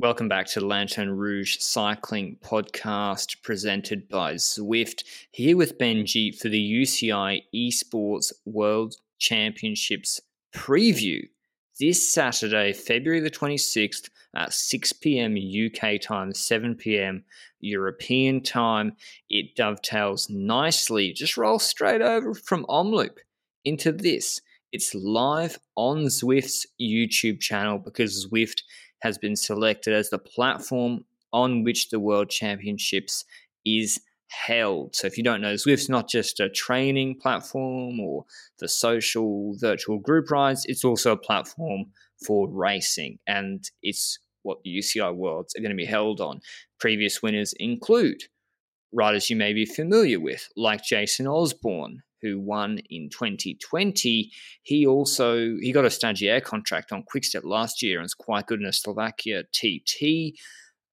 Welcome back to the Lanterne Rouge Cycling Podcast presented by Zwift. Here with Benji for the UCI Esports World Championships preview this Saturday, February the 26th at 6 p.m. UK time, 7 p.m. European time. It dovetails nicely. Just roll straight over from Omloop into this. It's live on Zwift's YouTube channel because Zwift has been selected as the platform on which the World Championships is held. So if you don't know, Zwift's not just a training platform or the social virtual group rides, it's also a platform for racing. And it's what the UCI Worlds are going to be held on. Previous winners include riders you may be familiar with, like Jason Osborne, who won in 2020. He also he got a stagiaire contract on Quickstep last year and is quite good in a Slovakia TT.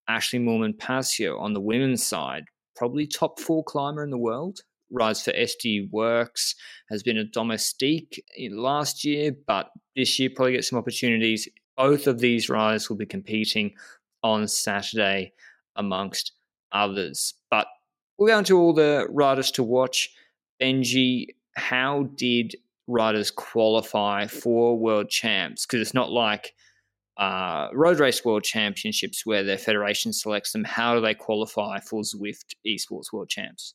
Ashleigh Moolman Pasio on the women's side, probably top four climber in the world. Rides for SD Worx has been a domestique last year, but this year probably get some opportunities. Both of these riders will be competing on Saturday amongst others. But we'll go into all the riders to watch. Benji, how did riders qualify for world champs? Because it's not like uh, road race world championships where their federation selects them. How do they qualify for Zwift esports world champs?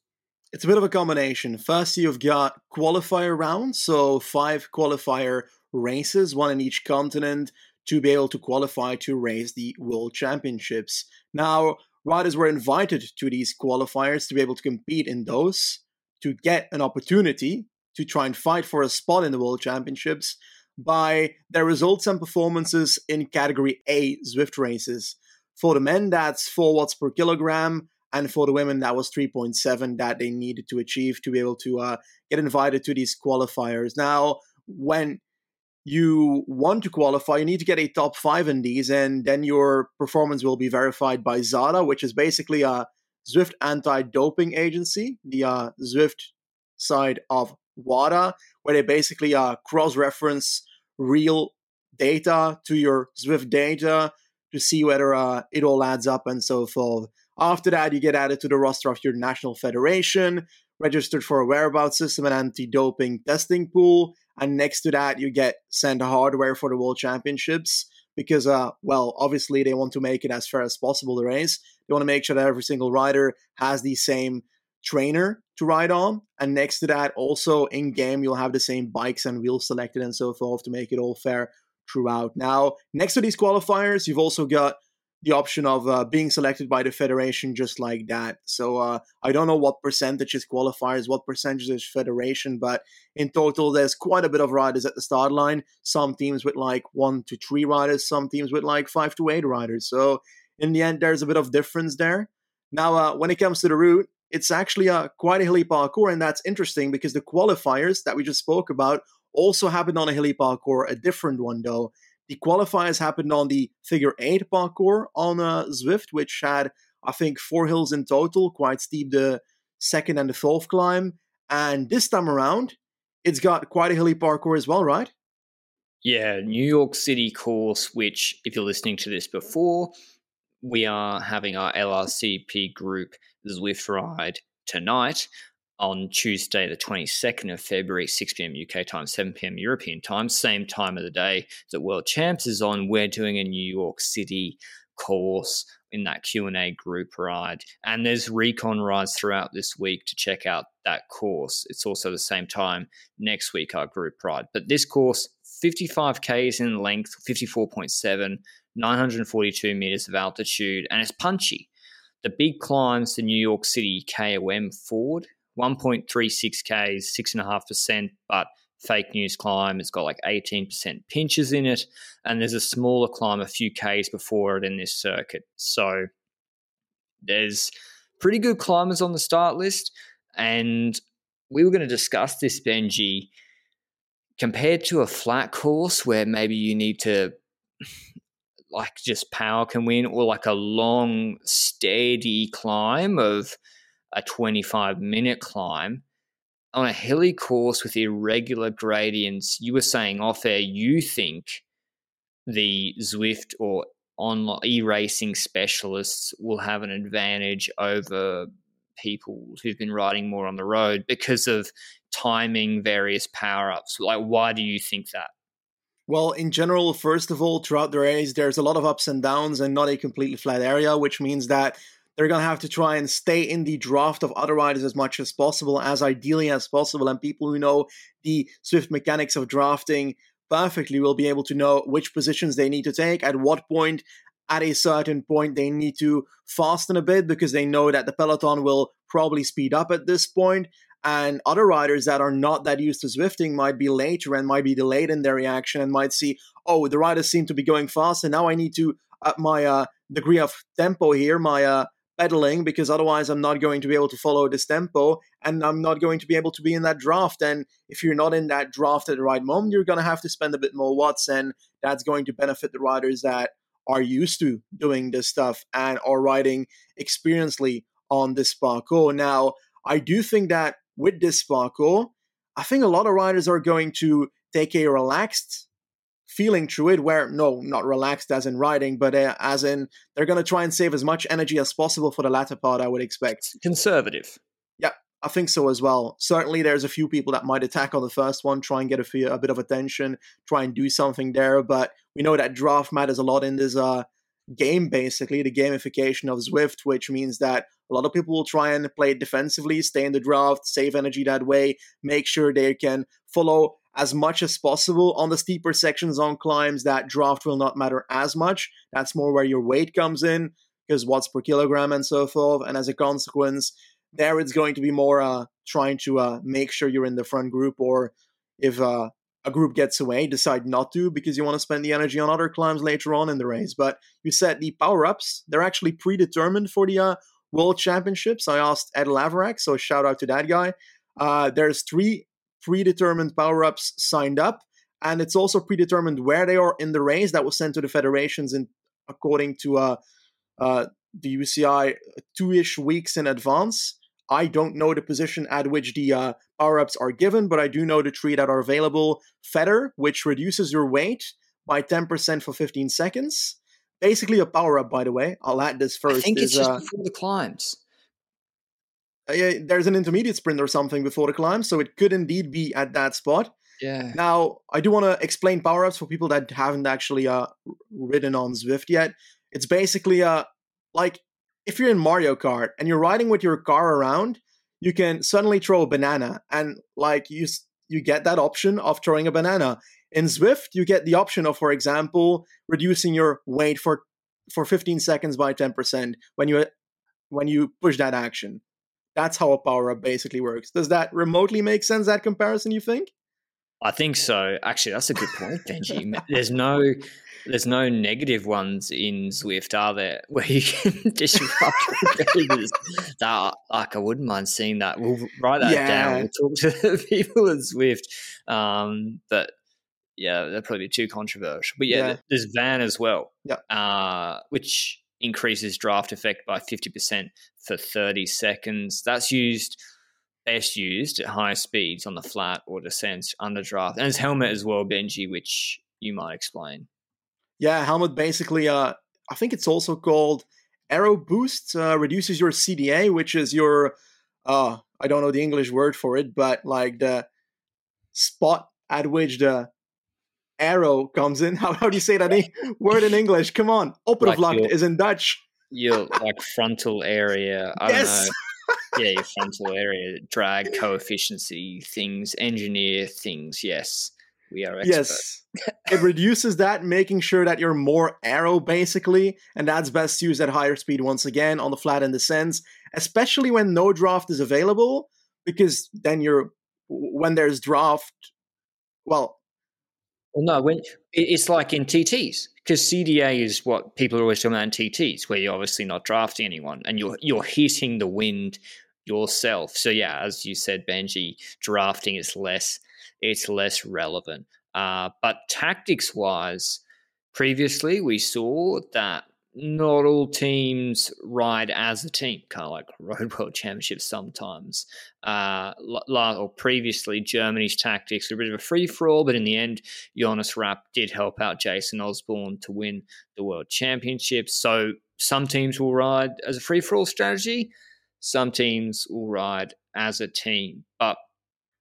It's a bit of a combination. First, you've got qualifier rounds, so five qualifier races, one in each continent, to be able to qualify to race the world championships. Now, riders were invited to these qualifiers to be able to compete in those to get an opportunity to try and fight for a spot in the World Championships by their results and performances in Category A Zwift races. For the men, that's 4 watts per kilogram, and for the women, that was 3.7 that they needed to achieve to be able to uh, get invited to these qualifiers. Now, when you want to qualify, you need to get a top five in these, and then your performance will be verified by ZADA, which is basically a Zwift anti-doping agency, the uh, Zwift side of WADA, where they basically uh, cross-reference real data to your Zwift data to see whether uh, it all adds up and so forth. After that, you get added to the roster of your national federation, registered for a whereabouts system and anti-doping testing pool, and next to that, you get sent hardware for the World Championships because, uh, well, obviously they want to make it as fair as possible the race. They want to make sure that every single rider has the same trainer to ride on. And next to that, also in game, you'll have the same bikes and wheels selected and so forth to make it all fair throughout. Now, next to these qualifiers, you've also got the option of uh, being selected by the federation just like that. So uh, I don't know what percentage is qualifiers, what percentage is federation, but in total, there's quite a bit of riders at the start line. Some teams with like one to three riders, some teams with like five to eight riders. So in the end, there's a bit of difference there. Now, uh, when it comes to the route, it's actually a quite a hilly parkour, and that's interesting because the qualifiers that we just spoke about also happened on a hilly parkour, a different one though. The qualifiers happened on the figure eight parcours on uh, Zwift, which had, I think, four hills in total, quite steep the second and the fourth climb. And this time around, it's got quite a hilly parkour as well, right? Yeah, New York City course, which, if you're listening to this before, we are having our LRCP group Zwift ride tonight on Tuesday, the 22nd of February, 6 p.m. UK time, 7 p.m. European time, same time of the day that World Champs is on. We're doing a New York City course in that Q&A group ride. And there's recon rides throughout this week to check out that course. It's also the same time next week, our group ride. But this course, 55Ks in length, 54.7, 942 meters of altitude, and it's punchy. The big climbs the New York City KOM Ford 1.36 Ks, 6.5%, but fake news climb. It's got like 18% pinches in it, and there's a smaller climb a few Ks before it in this circuit. So there's pretty good climbers on the start list. And we were going to discuss this, Benji, compared to a flat course where maybe you need to like just power can win or like a long steady climb of a 25 minute climb on a hilly course with irregular gradients, you were saying off air you think the Zwift or online e-racing specialists will have an advantage over people who've been riding more on the road because of timing various power-ups. Like why do you think that? Well, in general, first of all, throughout the race, there's a lot of ups and downs and not a completely flat area, which means that they're going to have to try and stay in the draft of other riders as much as possible, as ideally as possible. And people who know the Zwift mechanics of drafting perfectly will be able to know which positions they need to take, at what point, at a certain point, they need to fasten a bit because they know that the peloton will probably speed up at this point. And other riders that are not that used to Zwifting might be later and might be delayed in their reaction and might see, oh, the riders seem to be going fast, and now I need to up my uh, degree of tempo here, my uh, pedaling because otherwise I'm not going to be able to follow this tempo and I'm not going to be able to be in that draft. And if you're not in that draft at the right moment, you're going to have to spend a bit more watts, and that's going to benefit the riders that are used to doing this stuff and are riding experiencedly on this parcours. Now, I do think that with this parcours, I think a lot of riders are going to take a relaxed feeling through it where no not relaxed as in riding but uh, as in they're going to try and save as much energy as possible for the latter part i would expect. Conservative. Yeah i think so as well. Certainly there's a few people that might attack on the first one try and get a, a bit of attention try and do something there but we know that draft matters a lot in this uh, game basically the gamification of zwift which means that a lot of people will try and play defensively stay in the draft save energy that way make sure they can follow as much as possible on the steeper sections on climbs that draft will not matter as much. That's more where your weight comes in because watts per kilogram and so forth. And as a consequence there it's going to be more uh, trying to uh, make sure you're in the front group or if uh, a group gets away decide not to because you want to spend the energy on other climbs later on in the race. But you said the power-ups they're actually predetermined for the uh, world championships. I asked ed laverack so shout out to that guy. Uh, there's three predetermined power ups signed up, and it's also predetermined where they are in the race. That was sent to the federations in according to uh, uh, the UCI two ish weeks in advance. I don't know the position at which the uh, power ups are given, but I do know the three that are available. Feather, which reduces your weight by 10% for 15 seconds. Basically, a power up, by the way. I'll add this first. I think is, it's just uh, before the climbs uh, there's an intermediate sprint or something before the climb, so it could indeed be at that spot. Yeah. Now, I do want to explain power ups for people that haven't actually uh, ridden on Zwift yet. It's basically uh, like if you're in Mario Kart and you're riding with your car around, you can suddenly throw a banana, and like you you get that option of throwing a banana. In Zwift, you get the option of, for example, reducing your weight for for 15 seconds by 10% when you when you push that action. That's how a power up basically works. Does that remotely make sense? That comparison, you think? I think so. Actually, that's a good point, Benji. there's no there's no negative ones in Zwift, are there? Where you can disrupt competitors. that like I wouldn't mind seeing that. We'll write that yeah. down. We'll talk to the people at Zwift. Um, but yeah, that'd probably be too controversial. But yeah, yeah. there's Van as well. Yeah. Uh, which increases draft effect by 50% for 30 seconds. That's used best used at high speeds on the flat or descents under draft. And his helmet as well, Benji, which you might explain. Yeah, helmet basically uh I think it's also called Aero Boost, uh, reduces your CDA, which is your uh I don't know the English word for it, but like the spot at which the arrow comes in. How, how do you say that word in English? Come on. Oppervlakte like is in Dutch. Your like frontal area. I yes. yeah, your frontal area, drag coefficiency things, engineer things. Yes, we are experts. Yes, it reduces that, making sure that you're more arrow basically, and that's best used at higher speed once again on the flat and descents, especially when no draft is available, because then you're when there's draft Well, well, no, when it's like in TTs because CDA is what people are always talking about in TTs, where you're obviously not drafting anyone and you're you're hitting the wind yourself. So yeah, as you said, Benji, drafting is less it's less relevant. Uh, but tactics wise, previously we saw that not all teams ride as a team, kind of like Road World Championships sometimes. Uh, or previously, Germany's tactics were a bit of a free for all, but in the end, Jonas Rapp did help out Jason Osborne to win the World Championships. So some teams will ride as a free for all strategy, some teams will ride as a team. But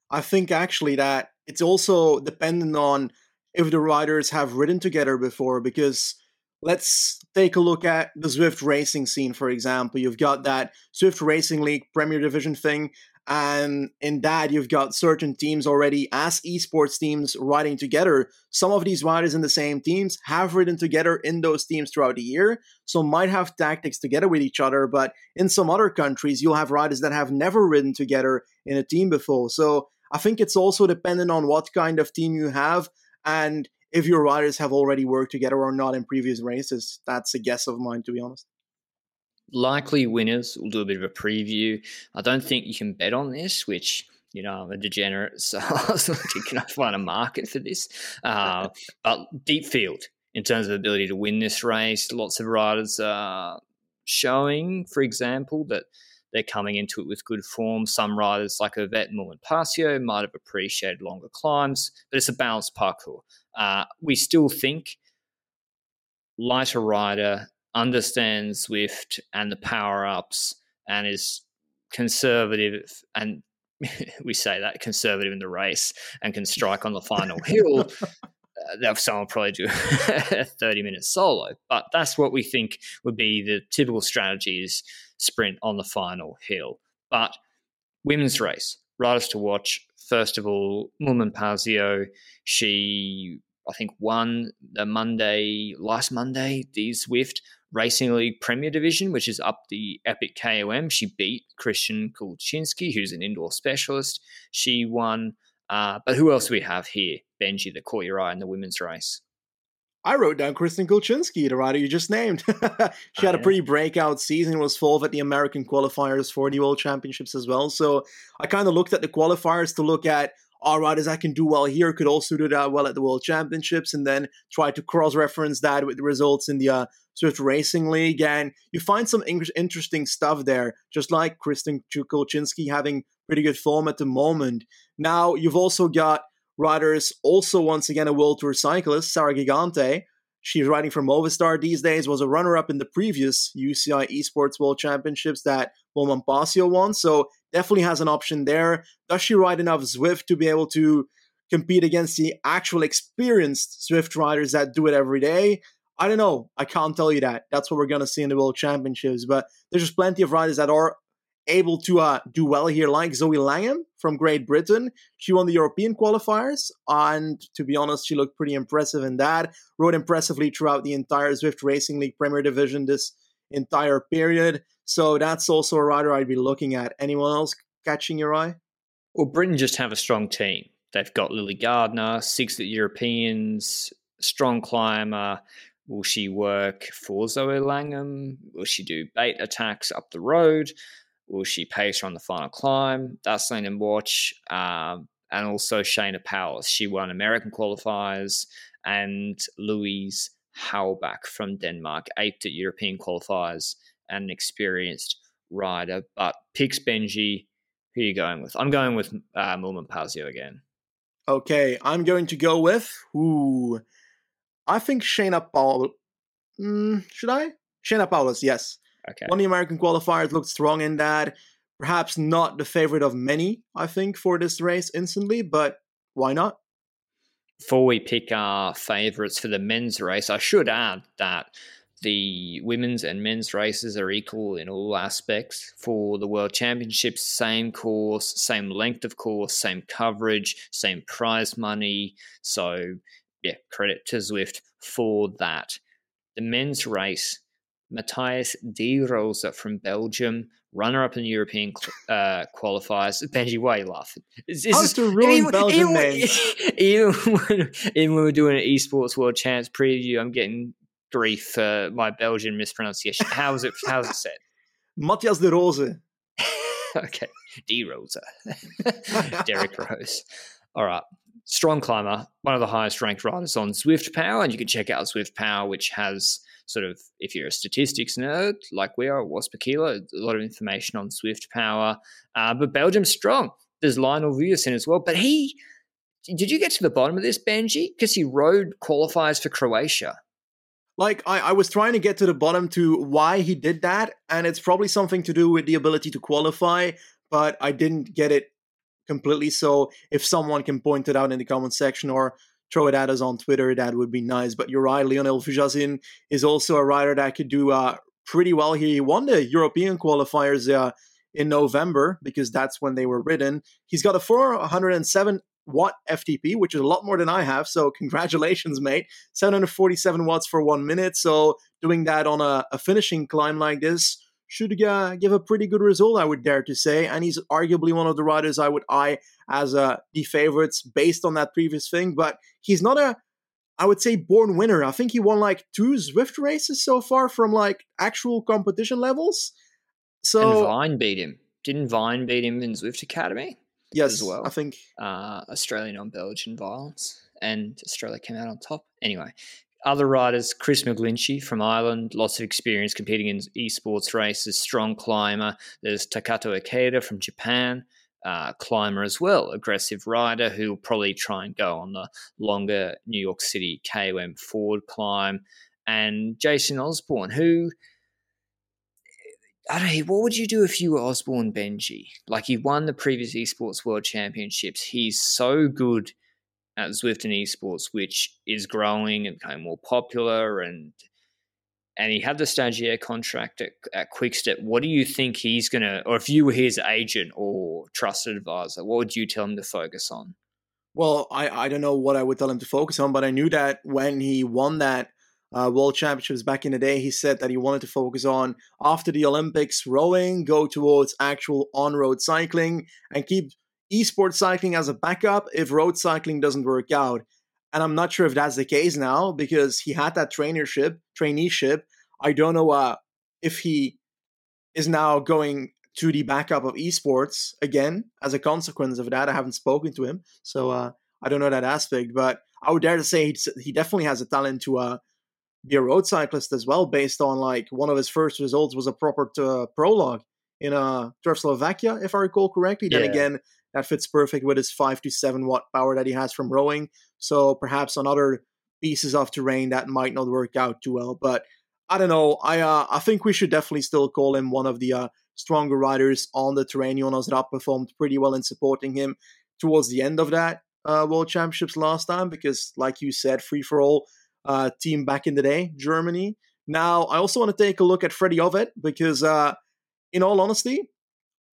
I think actually that it's also dependent on if the riders have ridden together before because let's take a look at the Zwift racing scene, for example. You've got that Zwift Racing League Premier Division thing, and in that, you've got certain teams already as esports teams riding together. Some of these riders in the same teams have ridden together in those teams throughout the year, so might have tactics together with each other. But in some other countries, you'll have riders that have never ridden together in a team before. So I think it's also dependent on what kind of team you have. And if your riders have already worked together or not in previous races. That's a guess of mine, to be honest. Likely winners. We'll do a bit of a preview. I don't think you can bet on this, which you know, I'm a degenerate, so I was like, can I find a market for this? Uh, but deep field in terms of ability to win this race. Lots of riders are showing, for example, that they're coming into it with good form. Some riders like Yvette Moolman might have appreciated longer climbs, but it's a balanced parcours. Uh, we still think lighter rider understands Zwift and the power ups and is conservative and we say that conservative in the race and can strike on the final hill. Uh, someone probably do a 30 minute solo, but that's what we think would be the typical strategy is sprint on the final hill. But women's race, riders to watch, first of all, Moolman Pasio, she, I think, won the Monday, last Monday, the Zwift Racing League Premier Division, which is up the Epic KOM. She beat Kristen Kulczynski, who's an indoor specialist. She won. Uh, but who else do we have here, Benji, that caught your eye in the women's race? I wrote down Kristen Kulczynski, the rider you just named. she oh, had a pretty breakout season, was fourth at the American qualifiers for the World Championships as well. So I kind of looked at the qualifiers to look at all riders I can do well here could also do that well at the World Championships, and then try to cross-reference that with the results in the uh, Zwift Racing League. And you find some interesting stuff there, just like Kristen Kulczynski having pretty good form at the moment. Now you've also got riders, also once again a World Tour cyclist, Sarah Gigante. She's riding for Movistar these days, was a runner up in the previous UCI Esports World Championships that Moolman Pasio won. So definitely has an option there. Does she ride enough Zwift to be able to compete against the actual experienced Zwift riders that do it every day? I don't know. I can't tell you that. That's what we're going to see in the World Championships. But there's just plenty of riders that are able to uh, do well here, like Zoe Langham from Great Britain. She won the European qualifiers, and to be honest, she looked pretty impressive in that. Rode impressively throughout the entire Zwift Racing League Premier Division this entire period. So that's also a rider I'd be looking at. Anyone else catching your eye? Well, Britain just have a strong team. They've got Lily Gardner, six Europeans, strong climber. Will she work for Zoe Langham? Will she do bait attacks up the road? Will she pace her on the final climb? That's something to watch. Um, and also Shayna Powers. She won American qualifiers and Louise Halbach from Denmark, eighth at European qualifiers and an experienced rider. But picks Benji, who are you going with? I'm going with uh, Moolman Pasio again. Okay, I'm going to go with who? I think Shayna Paul. Mm, should I? Shayna Paulus, yes. Okay. Won the American qualifiers, looked strong in that. Perhaps not the favorite of many, I think, for this race instantly, but why not? Before we pick our favorites for the men's race, I should add that the women's and men's races are equal in all aspects for the World Championships. Same course, same length of course, same coverage, same prize money. So, yeah, credit to Zwift for that. The men's race Matthias De Rosa from Belgium, runner up in the European uh, qualifiers. Benji, why are you laughing? Is, is this, to ruin even, Belgian even, names? Even when, even when we're doing an esports world champs preview, I'm getting grief for my Belgian mispronunciation. How is it? How's it said? Matthias De Rosa. okay, De Rosa. Derek Rose. All right. Strong climber, one of the highest ranked riders on ZwiftPower, and you can check out ZwiftPower, which has sort of, if you're a statistics nerd like we are, Wasp Kilo, a lot of information on ZwiftPower. Uh, but Belgium's strong. There's Lionel Vujasin as well, but he did you get to the bottom of this, Benji? Because he rode qualifiers for Croatia. Like I, I was trying to get to the bottom to why he did that, and it's probably something to do with the ability to qualify, but I didn't get it completely. So if someone can point it out in the comment section or throw it at us on Twitter, that would be nice. But you're right, Lionel Vujasin is also a rider that could do uh, pretty well here. He won the European qualifiers uh, in November because that's when they were ridden. He's got a 407 watt FTP, which is a lot more than I have. So congratulations, mate. 747 watts for one minute. So doing that on a, a finishing climb like this should uh, give a pretty good result, I would dare to say. And he's arguably one of the riders I would eye as uh, the favorites based on that previous thing. But he's not a, I would say, born winner. I think he won like two Zwift races so far from like actual competition levels. So and Vine beat him. Didn't Vine beat him in Zwift Academy? Yes, as well. I think uh, Australian on Belgian violence, and Australia came out on top. Anyway, other riders, Chris McGlinchey from Ireland, lots of experience competing in esports races, strong climber. There's Takato Ikeda from Japan, uh, climber as well, aggressive rider who will probably try and go on the longer New York City KOM Ford climb. And Jason Osborne, who I don't know, what would you do if you were Osborne Benji? Like he won the previous esports world championships. He's so good at Zwift and esports, which is growing and becoming more popular, and and he had the stagiaire contract at, at Quickstep. What do you think he's gonna, or if you were his agent or trusted advisor, what would you tell him to focus on? Well, I, I don't know what I would tell him to focus on, but I knew that when he won that uh, World Championships back in the day, he said that he wanted to focus on after the Olympics rowing, go towards actual on road cycling, and keep esports cycling as a backup if road cycling doesn't work out. And I'm not sure if that's the case now because he had that trainership, traineeship. I don't know uh, if he is now going to the backup of esports again as a consequence of that. I haven't spoken to him, so uh, I don't know that aspect. But I would dare to say he definitely has a talent to uh, be a road cyclist as well, based on like one of his first results was a proper t- uh, prologue in uh, Slovakia, if I recall correctly. Yeah. Then again, that fits perfect with his five to seven watt power that he has from rowing. So perhaps on other pieces of terrain that might not work out too well. But I don't know. I uh, I think we should definitely still call him one of the uh, stronger riders on the terrain. Jonas Rapp performed pretty well in supporting him towards the end of that uh, World Championships last time because, like you said, free for all uh, team back in the day, Germany. Now, I also want to take a look at Freddie Ovett because, uh, in all honesty,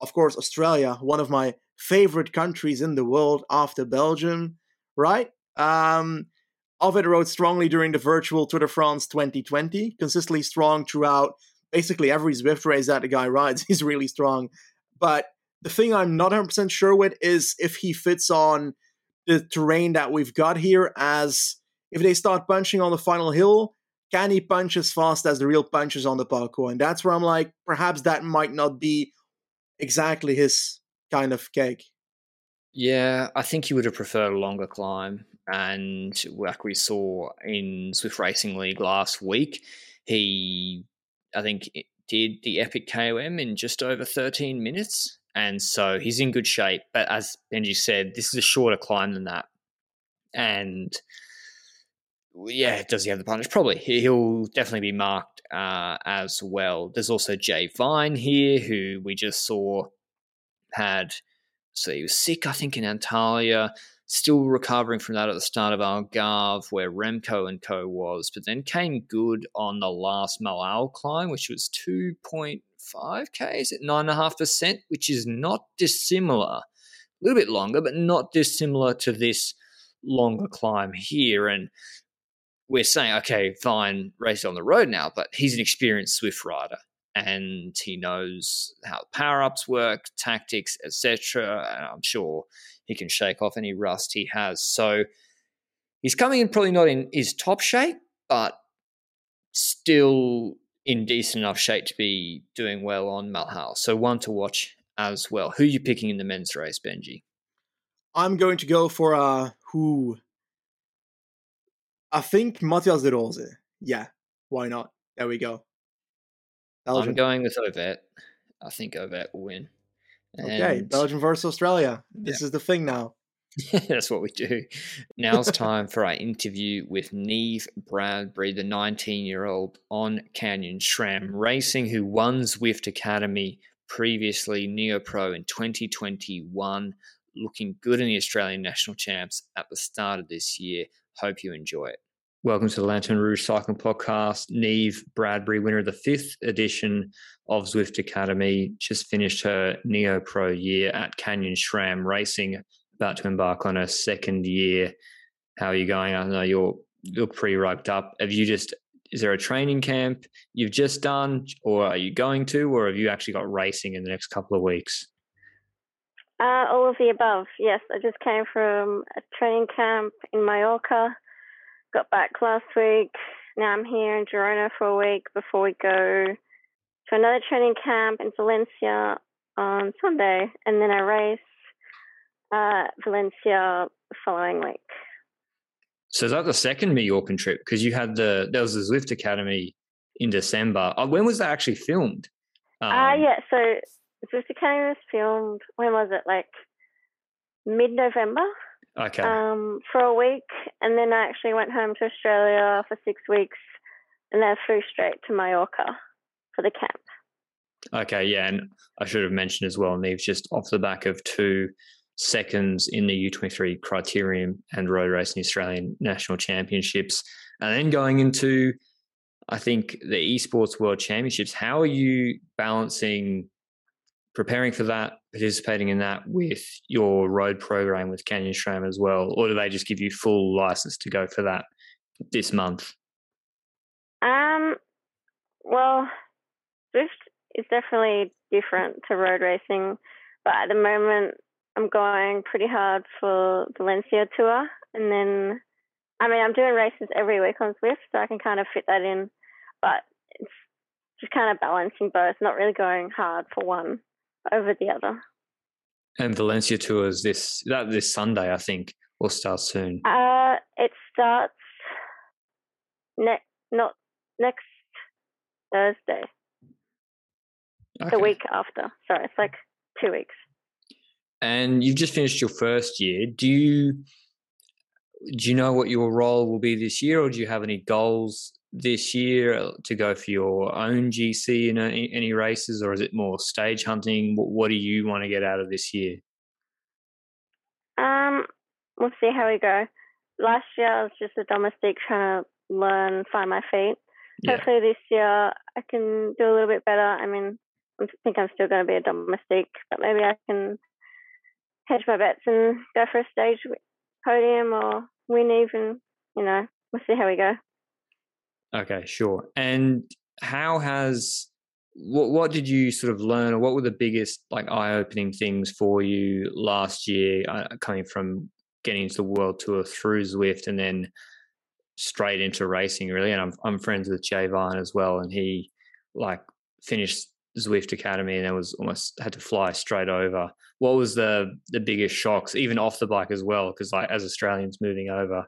of course, Australia, one of my favorite countries in the world after Belgium, right? Um, Ovett rode strongly during the virtual Tour de France 2020, consistently strong throughout basically every Zwift race that the guy rides. He's really strong. But the thing I'm not 100% sure with is if he fits on the terrain that we've got here, as if they start punching on the final hill, can he punch as fast as the real punches on the parkour? And that's where I'm like, perhaps that might not be exactly his kind of cake. Yeah, I think he would have preferred a longer climb. And like we saw in Zwift Racing League last week, he, I think, did the Epic KOM in just over 13 minutes. And so he's in good shape. But as Benji said, this is a shorter climb than that. And yeah, does he have the punch? Probably. He'll definitely be marked uh, as well. There's also Jay Vine here, who we just saw had, so he was sick, I think, in Antalya, still recovering from that at the start of Algarve, where Remco and co was, but then came good on the last Malhão climb, which was 2.5 Ks at 9.5%, which is not dissimilar. A little bit longer, but not dissimilar to this longer climb here. And we're saying, okay, fine, race on the road now, but he's an experienced Zwift rider and he knows how power ups work, tactics, etc. And I'm sure he can shake off any rust he has. So he's coming in probably not in his top shape, but still in decent enough shape to be doing well on Malhão. So one to watch as well. Who are you picking in the men's race, Benji? I'm going to go for uh who I think Matthias de Rose. Yeah, why not? There we go. Belgium. I'm going with Ovett. I think Ovett will win. And okay, Belgium versus Australia. This yeah. is the thing now. That's what we do. Now's time for our interview with Neve Bradbury, the 19 year old on Canyon SRAM Racing, who won Zwift Academy previously, Neopro in 2021, looking good in the Australian National Champs at the start of this year. Hope you enjoy it. Welcome to the Lanterne Rouge Cycling Podcast. Neve Bradbury, winner of the fifth edition of Zwift Academy, just finished her Neopro year at Canyon SRAM Racing, about to embark on her second year. How are you going? I know you're look pretty roped up. Have you just is there a training camp you've just done, or are you going to, or have you actually got racing in the next couple of weeks? Uh, all of the above. Yes, I just came from a training camp in Mallorca got back last week. Now I'm here in Girona for a week before we go to another training camp in Valencia on Sunday, and then I race uh, Valencia the following week. So is that the second Mallorcan trip? Because you had the there was the Zwift Academy in December. Uh, when was that actually filmed? Uh, um, uh, yeah. So Zwift Academy was filmed. When was it? Like mid November. Okay. Um, for a week, and then I actually went home to Australia for six weeks, and then flew straight to Mallorca for the camp. Okay, yeah, and I should have mentioned as well, Neve's just off the back of two seconds in the U23 Criterium and Road Racing Australian National Championships, and then going into, I think, the Esports World Championships. How are you balancing preparing for that, participating in that with your road program with Canyon SRAM as well, or do they just give you full license to go for that this month? Um, well, Zwift is definitely different to road racing, but at the moment I'm going pretty hard for the Valencia tour, and then I mean I'm doing races every week on Zwift, so I can kind of fit that in, but it's just kind of balancing both, not really going hard for one over the other. And Valencia tours this that this Sunday, I think, will start soon. Uh, it starts next not next Thursday. Okay. The week after. Sorry, it's like two weeks. And you've just finished your first year. Do you do you know what your role will be this year, or do you have any goals this year uh, to go for your own GC in any, any races, or is it more stage hunting? What, what, do you want to get out of this year? Um, we'll see how we go. Last year I was just a domestic trying to learn, find my feet. Yeah. Hopefully this year I can do a little bit better. I mean, I think I'm still going to be a domestic, but maybe I can hedge my bets and go for a stage podium or win even. You know, we'll see how we go. Okay, sure. And how has what what did you sort of learn, or what were the biggest like eye opening things for you last year, uh, coming from getting into the world tour through Zwift and then straight into racing, really? And I'm I'm friends with Jay Vine as well, and he like finished Zwift Academy and then was almost had to fly straight over. What was the the biggest shocks, even off the bike as well? Because like as Australians moving over,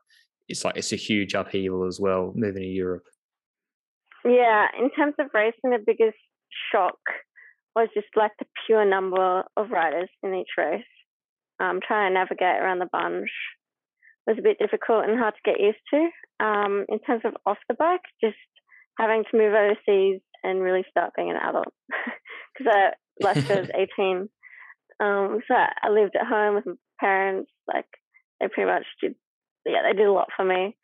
it's like it's a huge upheaval as well, moving to Europe. Yeah, in terms of racing, the biggest shock was just like the pure number of riders in each race. Um, trying to navigate around the bunch was a bit difficult and hard to get used to. Um, in terms of off the bike, just having to move overseas and really start being an adult because I left I was 18. Um, so I lived at home with my parents. Like they pretty much did, yeah, they did a lot for me.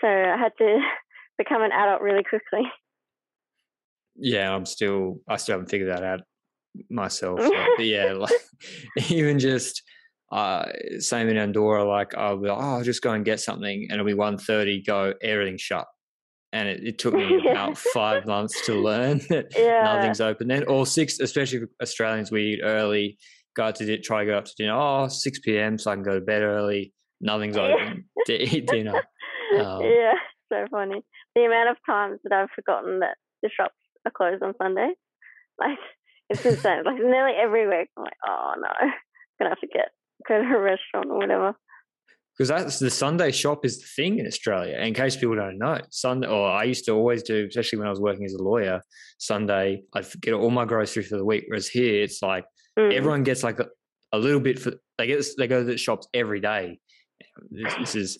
So I had to become an adult really quickly yeah, I'm still I still haven't figured that out myself. but yeah, like even just uh, same in Andorra, like I'll be like, oh, I'll just go and get something, and it'll be one thirty. Go, everything's shut, and it, it took me about five months to learn that yeah. nothing's open then. Or six, especially for Australians, we eat early. Go to try to go up to dinner. Oh, 6 p.m. so I can go to bed early. Nothing's open to eat dinner. Um, yeah, so funny. The amount of times that I've forgotten that the shops are closed on Sunday, like it's insane. like nearly every week, I'm like, oh no, I'm gonna have to get go to a restaurant or whatever. Because that's the Sunday shop is the thing in Australia. In case people don't know, Sunday, or I used to always do, especially when I was working as a lawyer, Sunday I'd get all my groceries for the week. Whereas here, it's like mm. everyone gets like a, a, little bit for they get they go to the shops every day. This, this is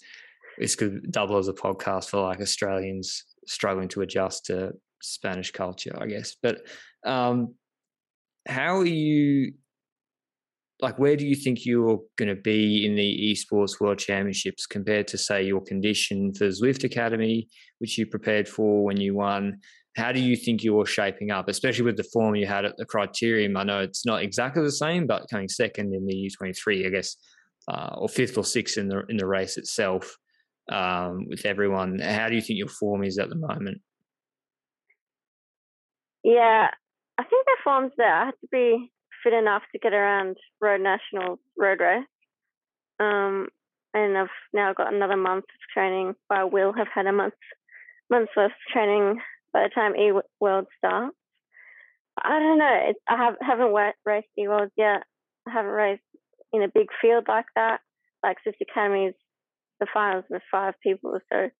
this could double as a podcast for like Australians struggling to adjust to Spanish culture, I guess. But um, how are you like where do you think you're going to be in the esports world championships compared to say your condition for Zwift Academy, which you prepared for when you won? How do you think you're shaping up, especially with the form you had at the criterium? I know it's not exactly the same, but coming second in the U23, I guess, uh, or fifth or sixth in the in the race itself um, with everyone. How do you think your form is at the moment? Yeah, I think the form's there. I have to be fit enough to get around road nationals road race. Um, and I've now got another month of training. I will have had a month month's worth of training by the time E World starts. I don't know. It, I have, haven't raced E Worlds yet. I haven't raced in a big field like that. Like Zwift Academies, the finals with five people, so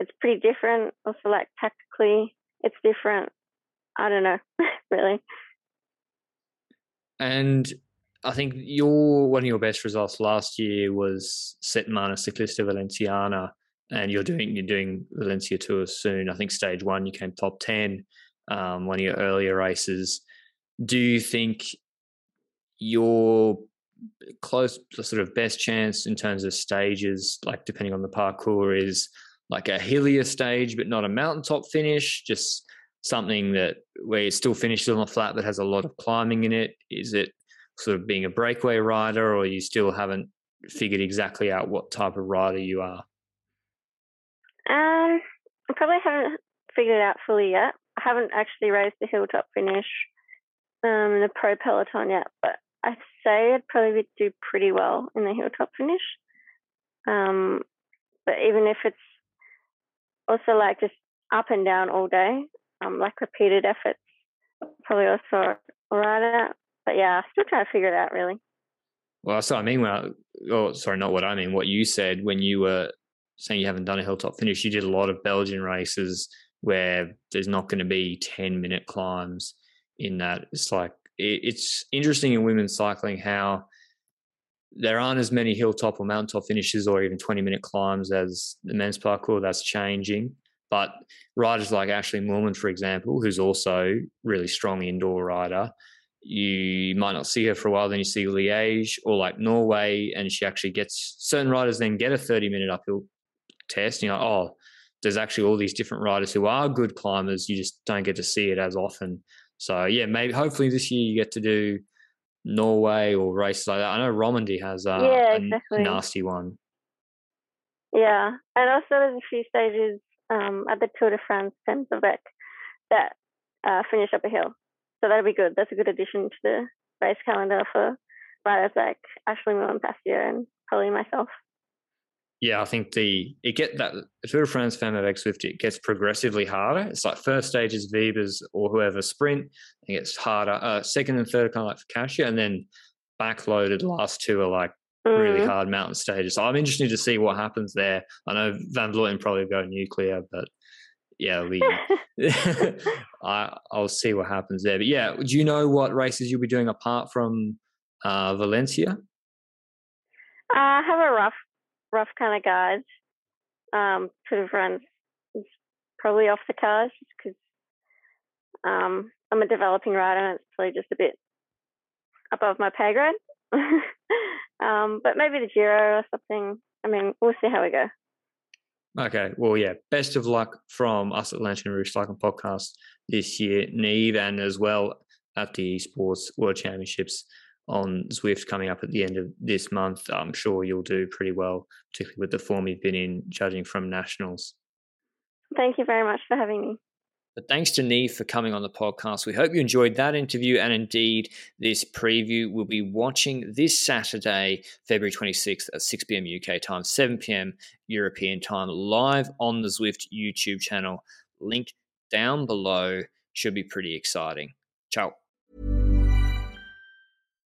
it's pretty different. Also, like tactically, it's different. I don't know, really. And I think your one of your best results last year was Setmana Ciclista Valenciana, and you're doing you're doing Valencia Tours soon. I think stage one you came top ten, um, one of your earlier races. Do you think your close sort of best chance in terms of stages, like depending on the parcours, is like a hillier stage, but not a mountaintop finish, just something that where you still finishes on a flat that has a lot of climbing in it? Is it sort of being a breakaway rider, or you still haven't figured exactly out what type of rider you are? Um, I probably haven't figured it out fully yet. I haven't actually raced the hilltop finish um, in the pro peloton yet, but I say I'd probably do pretty well in the hilltop finish. Um, but even if it's also like just up and down all day, um, like repeated efforts, probably also alright at. But yeah, still trying to figure it out really. Well, so I mean when I, oh, sorry, not what I mean. What you said when you were saying you haven't done a hilltop finish, you did a lot of Belgian races where there's not going to be 10 minute climbs in that. It's like, it's interesting in women's cycling how there aren't as many hilltop or mountaintop finishes or even 20 minute climbs as the men's parcours. That's changing. But riders like Ashleigh Moolman, for example, who's also really strong indoor rider, you might not see her for a while, then you see Liège or like Norway, and she actually gets certain riders then get a 30 minute uphill test. You know, oh, there's actually all these different riders who are good climbers. You just don't get to see it as often. So yeah, maybe hopefully this year you get to do Norway or races like that. I know Romandy has uh, yeah, exactly. a nasty one. Yeah, and also there's a few stages um, at the Tour de France Femmes that uh, finish up a hill. So that'll be good. That's a good addition to the race calendar for riders like Ashleigh Moolman Pasio and probably myself. Yeah, I think the it get that Tour de France Femmes avec Zwift it gets progressively harder. It's like first stage is Wiebes or whoever sprint, it gets harder. Uh, second and third kind of like for Kasia, and then backloaded last two are like mm. really hard mountain stages. So I'm interested to see what happens there. I know Van Vleuten probably go nuclear, but yeah, we I, will see what happens there. But yeah, do you know what races you'll be doing apart from uh, Valencia? Uh, I have a rough, rough kind of guide. Um, sort of runs probably off the cards because um, I'm a developing rider and it's probably just a bit above my pay grade. um, but maybe the Giro or something. I mean, we'll see how we go. Okay. Well, yeah. Best of luck from us at Lanterne Rouge Cycling Podcast this year, Neve, and as well at the Esports World Championships on Zwift coming up at the end of this month. I'm sure you'll do pretty well, particularly with the form you've been in judging from nationals. Thank you very much for having me. But thanks to Neve for coming on the podcast. We hope you enjoyed that interview and indeed this preview. We'll be watching this Saturday, February 26th at 6 p.m. UK time, 7 p.m. European time, live on the Zwift YouTube channel. Link down below. Should be pretty exciting. Ciao.